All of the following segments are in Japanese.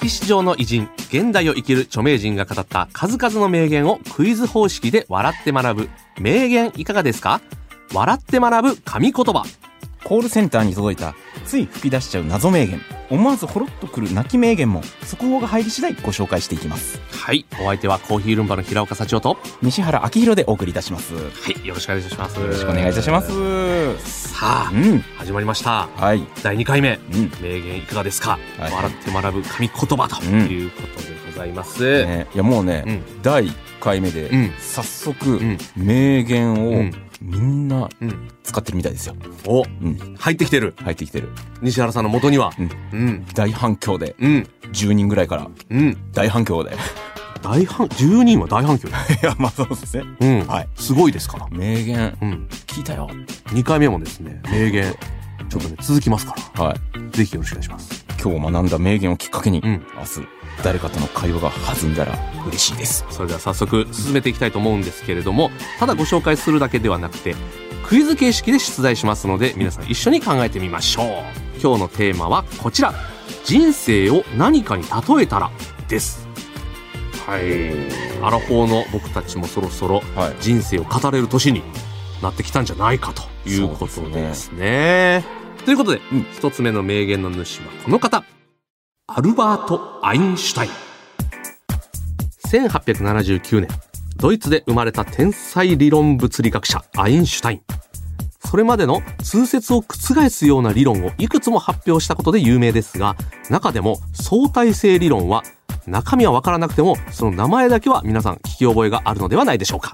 歴史上の偉人現代を生きる著名人が語った数々の名言をクイズ方式で笑って学ぶ。名言いかがですか？笑って学ぶ神言葉。コールセンターに届いたつい吹き出しちゃう謎名言。思わずほろっとくる泣き名言も速報が入り次第ご紹介していきます。はい。お相手はコーヒールンバの平岡社長と西原明宏でお送りいたします。よはい。よろしくお願いいたします。よろしくお願いいたします。さあうん。始まりました。はい。第2回目。うん。名言いかがですか、はい。笑って学ぶ神言葉ということでございます、ね。いやもうね、うん。第1回目で、うん。早速、ん。名言をうんみんなうん。使ってるみたいですよ、おうん、入ってきてる。入ってきてる。西原さんの元には。うん。うん。大反響で。うん。10人ぐらいから。うん。大反響で。大反10人は大反響だ いやまあそうですね。うん、はい。すごいですから。名言。うん。聞いたよ。2回目もですね名言。ちょっとね続きますかはい。らぜひよろしくお願いします。今日学んだ名言をきっかけに、うん。明日誰かとの会話が弾んだら嬉しいです。それでは早速進めていきたいと思うんですけれどもただご紹介するだけではなくてクイズ形式で出題しますので皆さん一緒に考えてみましょう。今日のテーマはこちら。人生を何かに例えたらです。はい。アラフォーの僕たちもそろそろはい。人生を語れる年になってきたんじゃないかということですね。ということで、うん一つ目の名言の主はこの方。アルバート・アインシュタイン。1879年、ドイツで生まれた天才理論物理学者アインシュタイン。それまでの通説を覆すような理論をいくつも発表したことで有名ですが、中でも相対性理論は中身はわからなくてもその名前だけは皆さん聞き覚えがあるのではないでしょうか。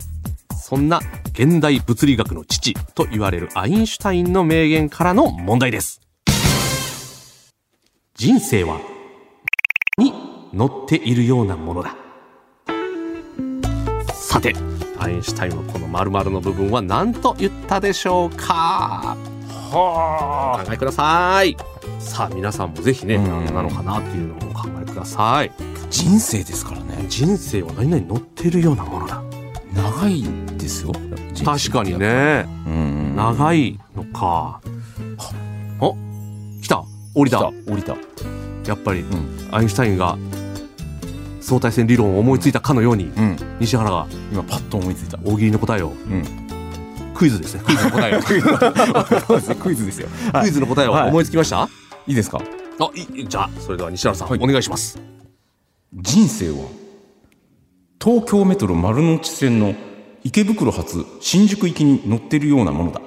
そんな現代物理学の父と言われるアインシュタインの名言からの問題です。人生はに乗っているようなものだ。さて、アインシュタインはこの〇〇の部分は何と言ったでしょうか？おは考えください。さあ皆さんもぜひね、うん何なのかなっていうのをお考えください。人生ですからね人生は何々乗っているようなものだ。長いですよ確かにね。うん長いのか。お来た降りた降りたやっぱり、んアインシュタインが相対性理論を思いついたかのように、うん。西原が今パッと思いついた。大喜利の答えを、うん。クイズですね。クイズの答えを。クイズですねクイズですよクイズの答えをはい。思いつきました、いいですか？あ、いじゃあ、それでは西原さん、はい。お願いします。人生は東京メトロ丸の内線の池袋発新宿行きに乗ってるようなものだ。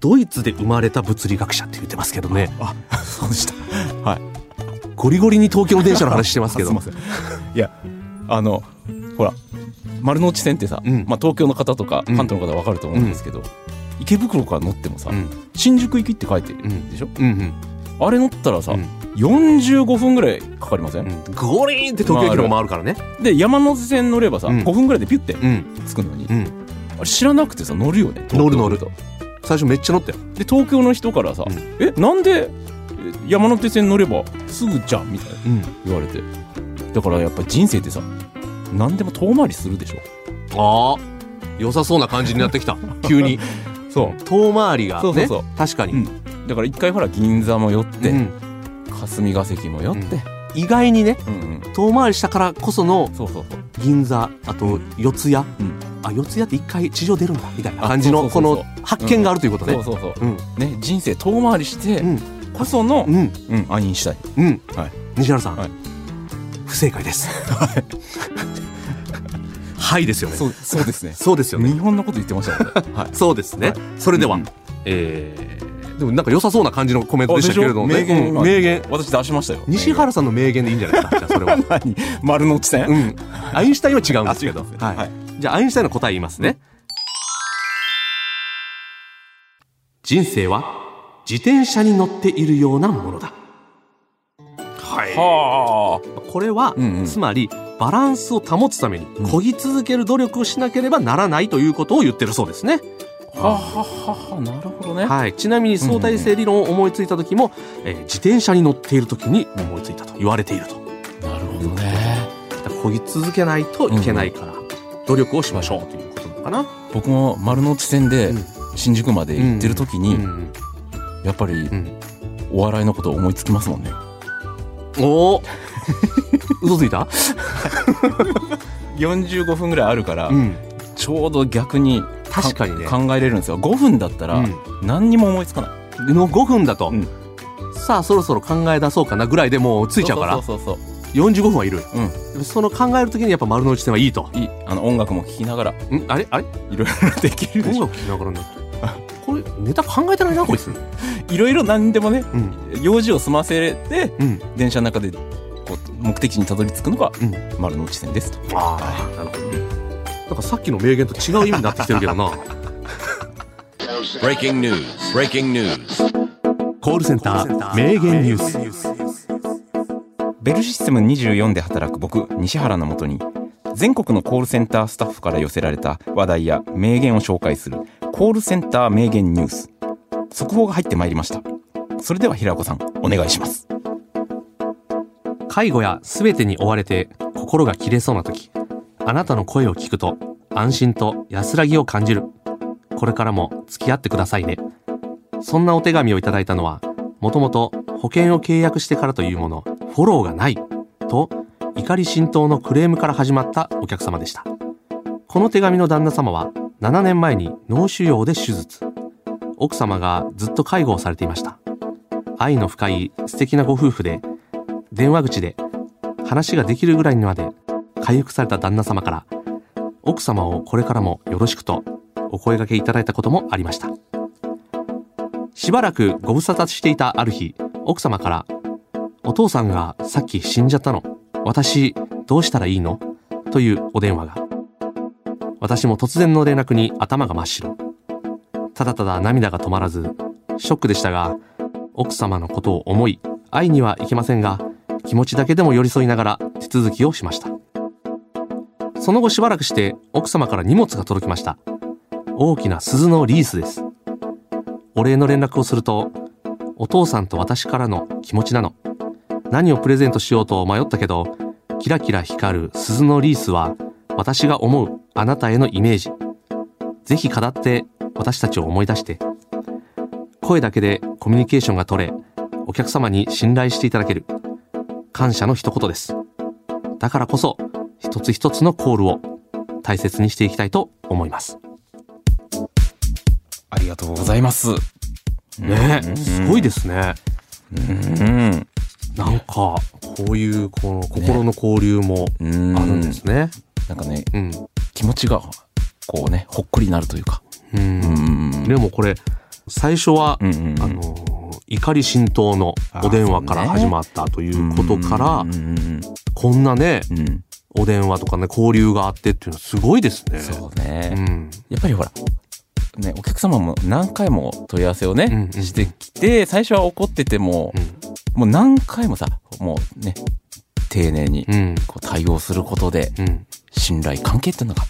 ドイツで生まれた物理学者って言ってますけどね、あそうでした。はいゴリゴリに東京の電車の話してますけど。すいません。いやあのほら丸の内線ってさ、うん。まあ、東京の方とかうん。関東の方は分かると思うんですけど、池袋から乗ってもさ、うん、新宿行きって書いてるうんでしょ、うん、うんあれ乗ったらさ、うん。45分ぐらいかかりません、うん。ゴリーンって東京駅の回るからね。で山手線乗ればさ、うん。5分ぐらいでピュッてうん、着くのに、うん。あれ知らなくてさ乗るよね乗る乗る東京最初めっちゃ乗ったよ。で東京の人からさ「うん。えなんでえ山手線乗ればすぐじゃん」みたいなうん。言われてだからやっぱり人生ってさ何でも遠回りするでしょああ、良さそうな感じになってきた。急に。そう遠回りがね。そうそうそう確かに。うんだから一回ほら銀座も寄って、うん霞ヶ関も寄って、意外にね、うんうん遠回りしたからこその銀座、あと四谷。うんあ、四谷って一回地上出るんだ、みたいな感じの、この発見があるということね。そうそうそううん。ね人生遠回りしてうん。こその、うん。うん、アインシュタインうん。はい西原さん。はい不正解です。はいですよね。そうそうですね そうですよね。日本のこと言ってましたもんねはいそうですね。それでは、うんえー、でもなんか良さそうな感じのコメントでしたけれどもね。名言うん名言。私出しましたよ西原さんの名言でいいんじゃないですか？じゃあそれは。何 丸の内線、うん。アインシュタインは違うんですけど。あ違うんですねはい。はいじゃあアインシュタインの答え言いますね。人生は自転車に乗っているようなものだ。はい。はこれは、うんうん。つまりバランスを保つためにうん。漕ぎ続ける努力をしなければならないということを言ってるそうですね。あ。はあはあはあ。なるほどね。はい、ちなみに相対性理論を思いついた時も、えー自転車に乗っている時に思いついたと言われていると。なるほどね。漕ぎ続けないといけないから、努力をしましょうということなのかな。僕も丸の内線でうん。新宿まで行ってる時に、うんやっぱりうん。お笑いのこと思いつきますもんね。おお 嘘ついた、45分ぐらいあるから、ん、ちょうど逆に確かにね。考えれるんですよ。5分だったらうん。何にも思いつかない、の5分だと、うん。さあそろそろ考え出そうかなぐらいでもうついちゃうから。そうそうそう45分はいる、う。その考える時にやっぱ丸の内線はいいとそういいあの音楽も聴きながらん。あれあれいろいろできる音楽聴きながらになってるこれネタ考えてないなこいつ。いろいろ何でもねうん。用事を済ませてうん。電車の中でこう目的地にたどり着くのがうん。丸の内線ですと。あ。あなるほどなんかさっきの名言と違う意味になってきてるけどな。Breaking news. Breaking news. コールセンター名言ニュース。ベルシステム24で働く僕西原のもとに全国のコールセンタースタッフから寄せられた話題や名言を紹介するコールセンター名言ニュース。速報が入ってまいりました。それでは平子さんお願いします。介護や全てに追われて心が切れそうな時あなたの声を聞くと安心と安らぎを感じる。これからも付き合ってくださいね。そんなお手紙をいただいたのはもともと保険を契約してからというものフォローがないと怒り心頭のクレームから始まったお客様でした。この手紙の旦那様は7年前に脳腫瘍で手術。奥様がずっと介護をされていました。愛の深い素敵なご夫婦で電話口で話ができるぐらいにまで回復された旦那様から奥様をこれからもよろしくとお声掛けいただいたこともありました。しばらくご無沙汰していたある日奥様からお父さんがさっき死んじゃったの。私どうしたらいいの？というお電話が。私も突然の連絡に頭が真っ白。ただただ涙が止まらずショックでしたが奥様のことを思い会いにはいけませんが気持ちだけでも寄り添いながら手続きをしました。その後しばらくして奥様から荷物が届きました。大きな鈴のリースです。お礼の連絡をするとお父さんと私からの気持ちなの。何をプレゼントしようと迷ったけどキラキラ光る鈴のリースは私が思うあなたへのイメージ。ぜひ語って私たちを思い出して。声だけでコミュニケーションが取れお客様に信頼していただける。感謝の一言です。だからこそ一つ一つのコールを大切にしていきたいと思います。ありがとうございます。ね。すごいですね。うん。なんかこういうこの心の交流もうんあるんですね。なんかねうん気持ちがこうねほっこりなるというか。ううん。んでもこれ最初はうんうんあのー怒り心頭のお電話から始まったということからうんうんこんなねうん。うんお電話とかね交流があってっていうのはすごいですね。そうね、うん。やっぱりほらね、お客様も何回も問い合わせをね、うんうん。してきて、最初は怒ってても、うん。もう何回もさ、もうね、丁寧にうん。こう対応することで、うん信頼関係っていうのが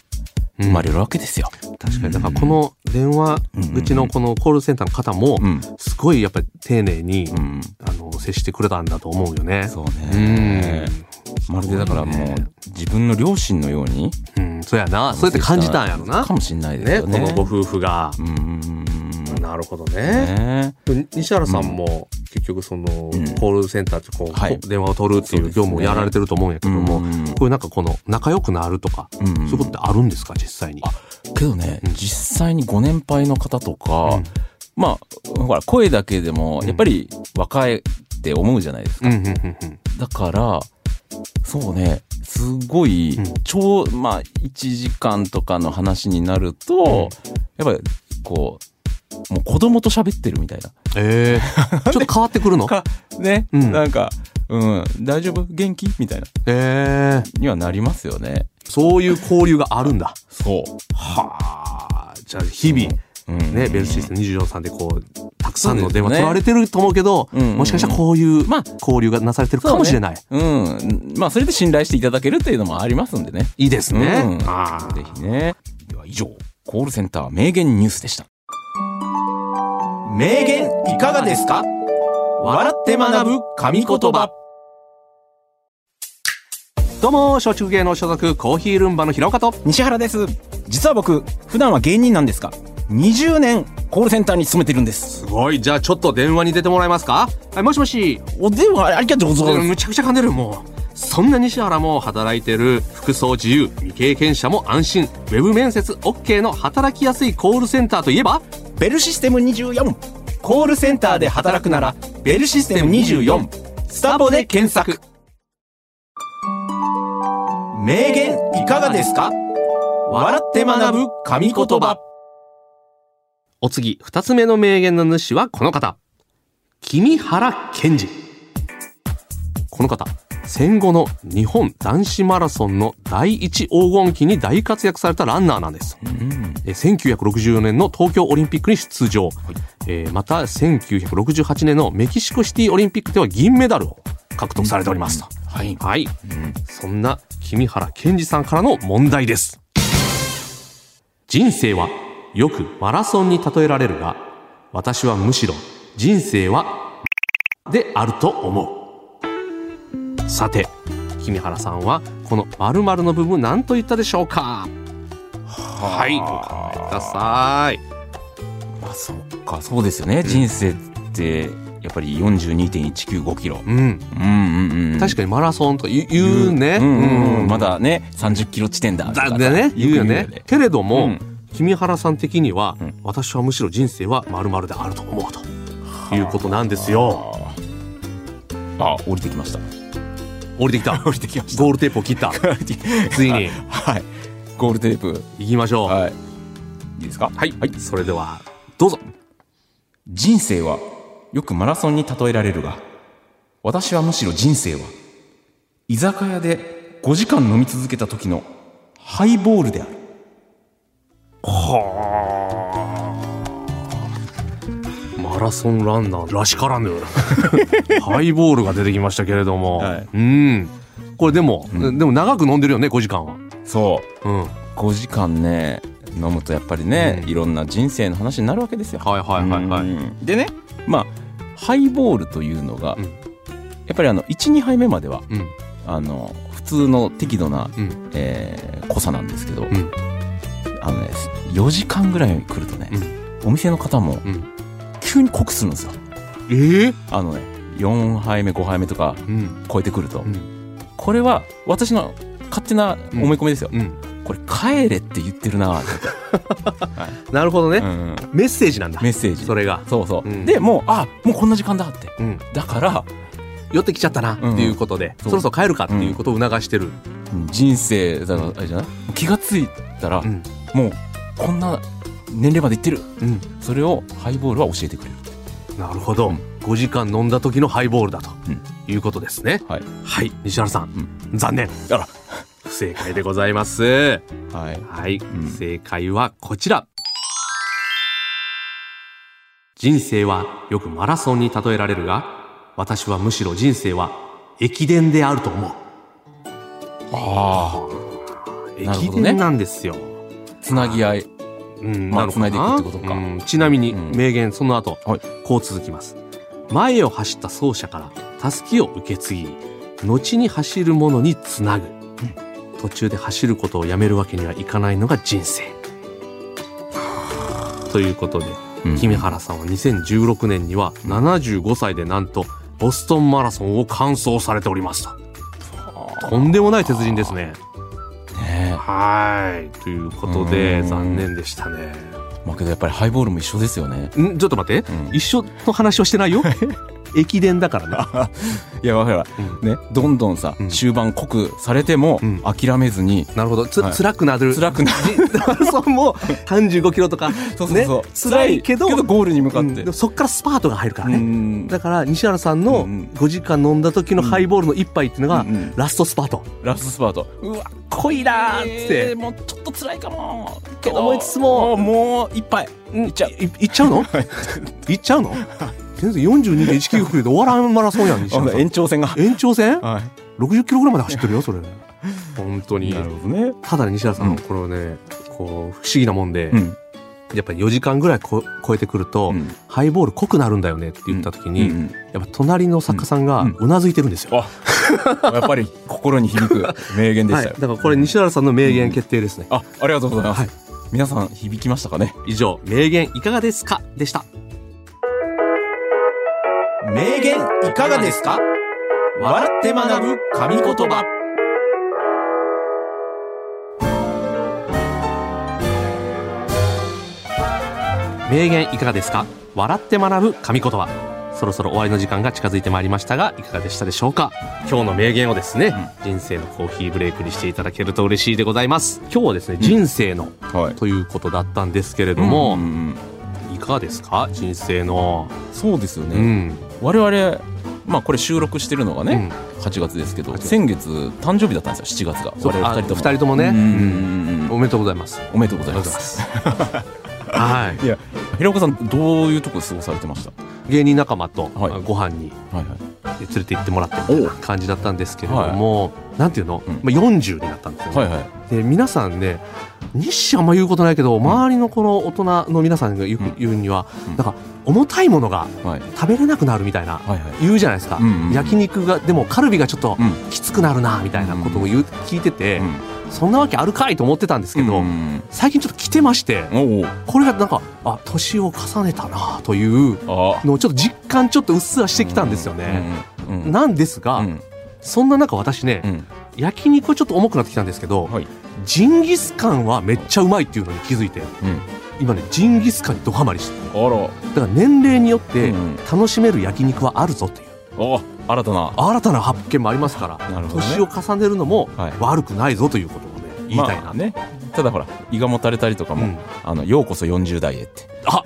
うん生まれるわけですよ。確かにだからこの電話口のこのコールセンターの方もうん。すごいやっぱり丁寧にうん。あの接してくれたんだと思うよね。そううね。んまるでだからもう、自分の両親のように、うん、そうやな。そうやって感じたんやろなか。もしんないですね、よね。このご夫婦が。うんなるほどうん。ね。ね西原さんも結局そのうんコールセンターってこう、はい電話を取るっていう業務をやられてると思うんやけども、うんこういうなんかこの仲良くなるとか、うんうんそういうことってあるんですか？実際に。けどね、うん実際にご年配の方とか、うんまあ、ほら、声だけでも、うんやっぱり若いって思うじゃないですか。だから、そうね、すごいうん、超、まあ、1時間とかの話になると、やっぱり、こう、もう子供と喋ってるみたいな。ええ ちょっと変わってくるの？か、ね、うん。なんか、うん、大丈夫？元気？みたいな、ええにはなりますよね。そういう交流があるんだ。そう。はあ。じゃあ日々、う。んね、ベルシステム24さんでこう、たくさんの電話取られてると思うけど、うんうんうんもしかしたらこういうまあ交流がなされてるかもしれない。うん。まあ、それで信頼していただけるっていうのもありますんでね。いいですね。うんあーぜひね。では以上、コールセンター名言ニュースでした。名言いかがですか？笑って学ぶ神言葉。どうも、小中芸能所属コーヒールンバの平岡と、西原です。実は僕、普段は芸人なんですが、20年コールセンターに勤めてるんです。すごい。じゃあちょっと電話に出てもらえますか？はい、もしもし。お電話ありがとうございます。むちゃくちゃ噛んでる、もう。そんな西原も働いてる服装自由、未経験者も安心、ウェブ面接 OK の働きやすいコールセンターといえば？ベルシステム24。コールセンターで働くなら、ベルシステム24。スタボで検索。名言いかがですか？笑って学ぶ神言葉。お次、二つ目の名言の主はこの方。君原健二。この方、戦後の日本男子マラソンの第一黄金期に大活躍されたランナーなんです。えー1964年の東京オリンピックに出場。えーまた、1968年のメキシコシティオリンピックでは銀メダルを獲得されておりますと。はい。はい。そんな君原健二さんからの問題です。人生はよくマラソンに例えられるが、私はむしろ人生はであると思う。さて、君原さんはこの〇〇の部分何と言ったでしょうか？はい、お考えください。まあ、そっか、そうですよね。人生って、やっぱり42.195キロ。うん。うんうんうん。確かにマラソンとか言うね。うんうんうん。まだだね、30キロ地点だ。だね、言うよね。けれども、うん君原さん的には、うん私はむしろ人生は〇〇であると思うということなんですよ。あ、降りてきました。降りてきた。降りてきました。ゴールテープを切った。ついにはい。ゴールテープ。行きましょう。はい。いいですか？はい。それでは、どうぞ。人生はよくマラソンに例えられるが、私はむしろ人生は、居酒屋で5時間飲み続けた時のハイボールである。マラソンランナーらしからぬ。ハイボールが出てきましたけれども。はいうん。これでも、うんでも長く飲んでるよね、5時間は。そう。うん。5時間ね、飲むとやっぱりね、うんいろんな人生の話になるわけですよ。はいはいはいはい。うんでね、まあ、ハイボールというのが、うんやっぱりあの、1、2杯目までは、うん。あの、普通の適度な、うん。えー濃さなんですけど、んあのね、4時間ぐらい来るとね、お店の方もうん。急に濃くするんですよ。ええあのね、4杯目、5杯目とかうん。超えてくると。うん。これは私の勝手な思い込みですよ。うん。これ帰れって言ってるなぁって、なるほどね。うんメッセージなんだ。メッセージ。それが。そうそう。うんで、もう、あ、もうこんな時間だって。うん。だから、寄ってきちゃったなっていうことで、うんそろそろ帰るかっていうことを促してる。人生、だからあれじゃない？気がついたら、うん。もう、こんな年齢までいってる。うん。それをハイボールは教えてくれる。なるほど。うん5時間飲んだ時のハイボールだとうんいうことですね。はい。はい。西原さん、残念。あら。不正解でございます。はい。はい。ん正解はこちら。人生はよくマラソンに例えられるが、私はむしろ人生は駅伝であると思う。ああ。駅伝なんですよ。つなぎ合い。うん、まあなるほどな繋いでいくってことかうんちなみに、うん名言その後、はいこう続きます。前を走った走者から、たすきを受け継ぎ、後に走る者につなぐ。途中で走ることをやめるわけにはいかないのが人生。ということで、うん君原さんは2016年には75歳でなんと、ボストンマラソンを完走されておりますと。とんでもない鉄人ですね。ねはい。ということで、うん残念でしたね。え。まあけどやっぱりハイボールも一緒ですよね。ん？ちょっと待って、うん一緒の話をしてないよ？駅伝だからね。いや、ほら、うんね、どんどんさ、うん終盤濃くされても、うん諦めずに、なるほど。つ、はい辛くなる。辛くなる。マラソンも35キロとか、そうそうそう。ね、辛いけど、ゴールに向かって。うんそっからスパートが入るからうね。んだから、西原さんのうん5時間飲んだ時のハイボールの一杯っていうのがラストスパート。ラストスパート。うわ、濃いなーっつって。えーもうちょっと辛いかも。けど思いつつももう一杯。いっちゃう。いいっちゃうの？いっちゃうの？全然42.195キロで終わらんマラソンやん、西原さん延長戦が。延長戦？は ?60 キロぐらいまで走ってるよ、それ。本当い。にな。るほどね。ただね、西原さん、うんこのね、こう、不思議なもんで、うん。やっぱり4時間ぐらいこ超えてくると、うんハイボール濃くなるんだよねって言った時に、うんやっぱ隣の作家さんがうんうなずいてるんですよ。あ、やっぱり心に響く名言ではい。したよ。だからこれ西原さんの名言決定ですね。あ、ありがとうございます。はい皆さん響きましたかね？以上、名言いかがですか？でした。名言いかがですか？笑って学ぶ神言葉。名言いかがですか？笑って学ぶ神言葉。そろそろ終わりの時間が近づいてまいりましたが、いかがでしたでしょうか？今日の名言をですね、人生のコーヒーブレイクにしていただけると嬉しいでございます。今日はですね、人生のはい。ということだったんですけれども、うんうんうんいかがですか？人生の。そうですよね。うん。我々、まあこれ収録してるのがうんね、8月ですけど、8月先月誕生日だったんですよ、7月が。我々二人とも。二人ともねおめでとうございます。おめでとうございます。はい。いや、平岡さん、どういうとこ過ごされてました？芸人仲間とはいご飯にはいはい。連れて行ってもらってみたいな感じだったんですけれども、なんていうの、うんまあ、40になったんですよね。はいはい。で皆さんね日誌あんま言うことないけど周りのこの大人の皆さんが言う,、には、うんなんか重たいものがはい。食べれなくなるみたいなはいはい。言うじゃないですか、うんうんうん焼肉がでもカルビがちょっとうん。きつくなるなみたいなことを言う、聞いてて、うんそんなわけあるかいと思ってたんですけど、うん最近ちょっと来てまして。これがなんかあ年を重ねたなというあのをちょっと実感ちょっとうっすらしてきたんですよね。なんですが、うん。そんな中私ね、うん。焼肉はちょっと重くなってきたんですけど、はい。ジンギスカンはめっちゃうまいっていうのに気づいてうん。今ねジンギスカンにドハマりしてあら。だから年齢によってうん楽しめる焼肉はあるぞというあ、新たな。新たな発見もありますから、ね年を重ねるのもはい悪くないぞということをね言いたいな、まあね。ただほら、胃がもたれたりとかも、うんあの、ようこそ40代へって。あ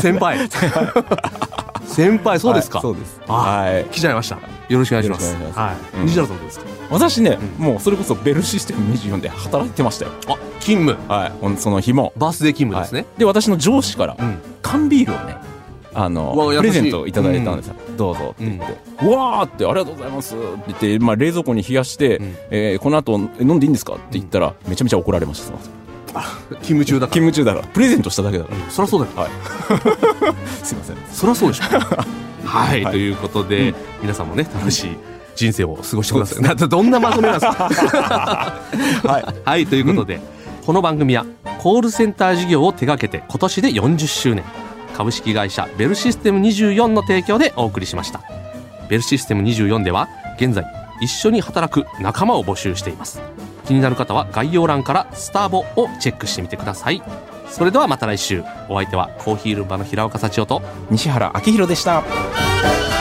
先輩 先輩そうですか、はいそうです。あはい。来ちゃいましたよろしくお願いしますはい、うん西原さんどうですか私ね、うんもうそれこそベルシステム24で働いてましたよ。あ勤務はい。その日も。バースデー勤務ですね、はいで、私の上司からうん缶ビールをね、あのプレゼントいただいたんですよ。どうぞって言って。うわーって、ありがとうございますって言って、まあ冷蔵庫に冷やして、うんえーこの後え飲んでいいんですかって言ったら、めちゃめちゃ怒られました。その後勤務中だから。勤務中だから、プレゼントしただけだから。そりゃそうだよ。はい。すいません。そりゃそうでしょ。はい、はい。ということで、皆さんもね楽しい人生を過ごしてください、な どんなまとめなんですか？はい。はい。ということで、この番組はコールセンター事業を手掛けて今年で40周年。株式会社ベルシステム24の提供でお送りしました。ベルシステム24では現在一緒に働く仲間を募集しています気になる方は概要欄からスターボをチェックしてみてくださいそれではまた来週お相手はコーヒールンバの平岡幸男と西原明宏でした。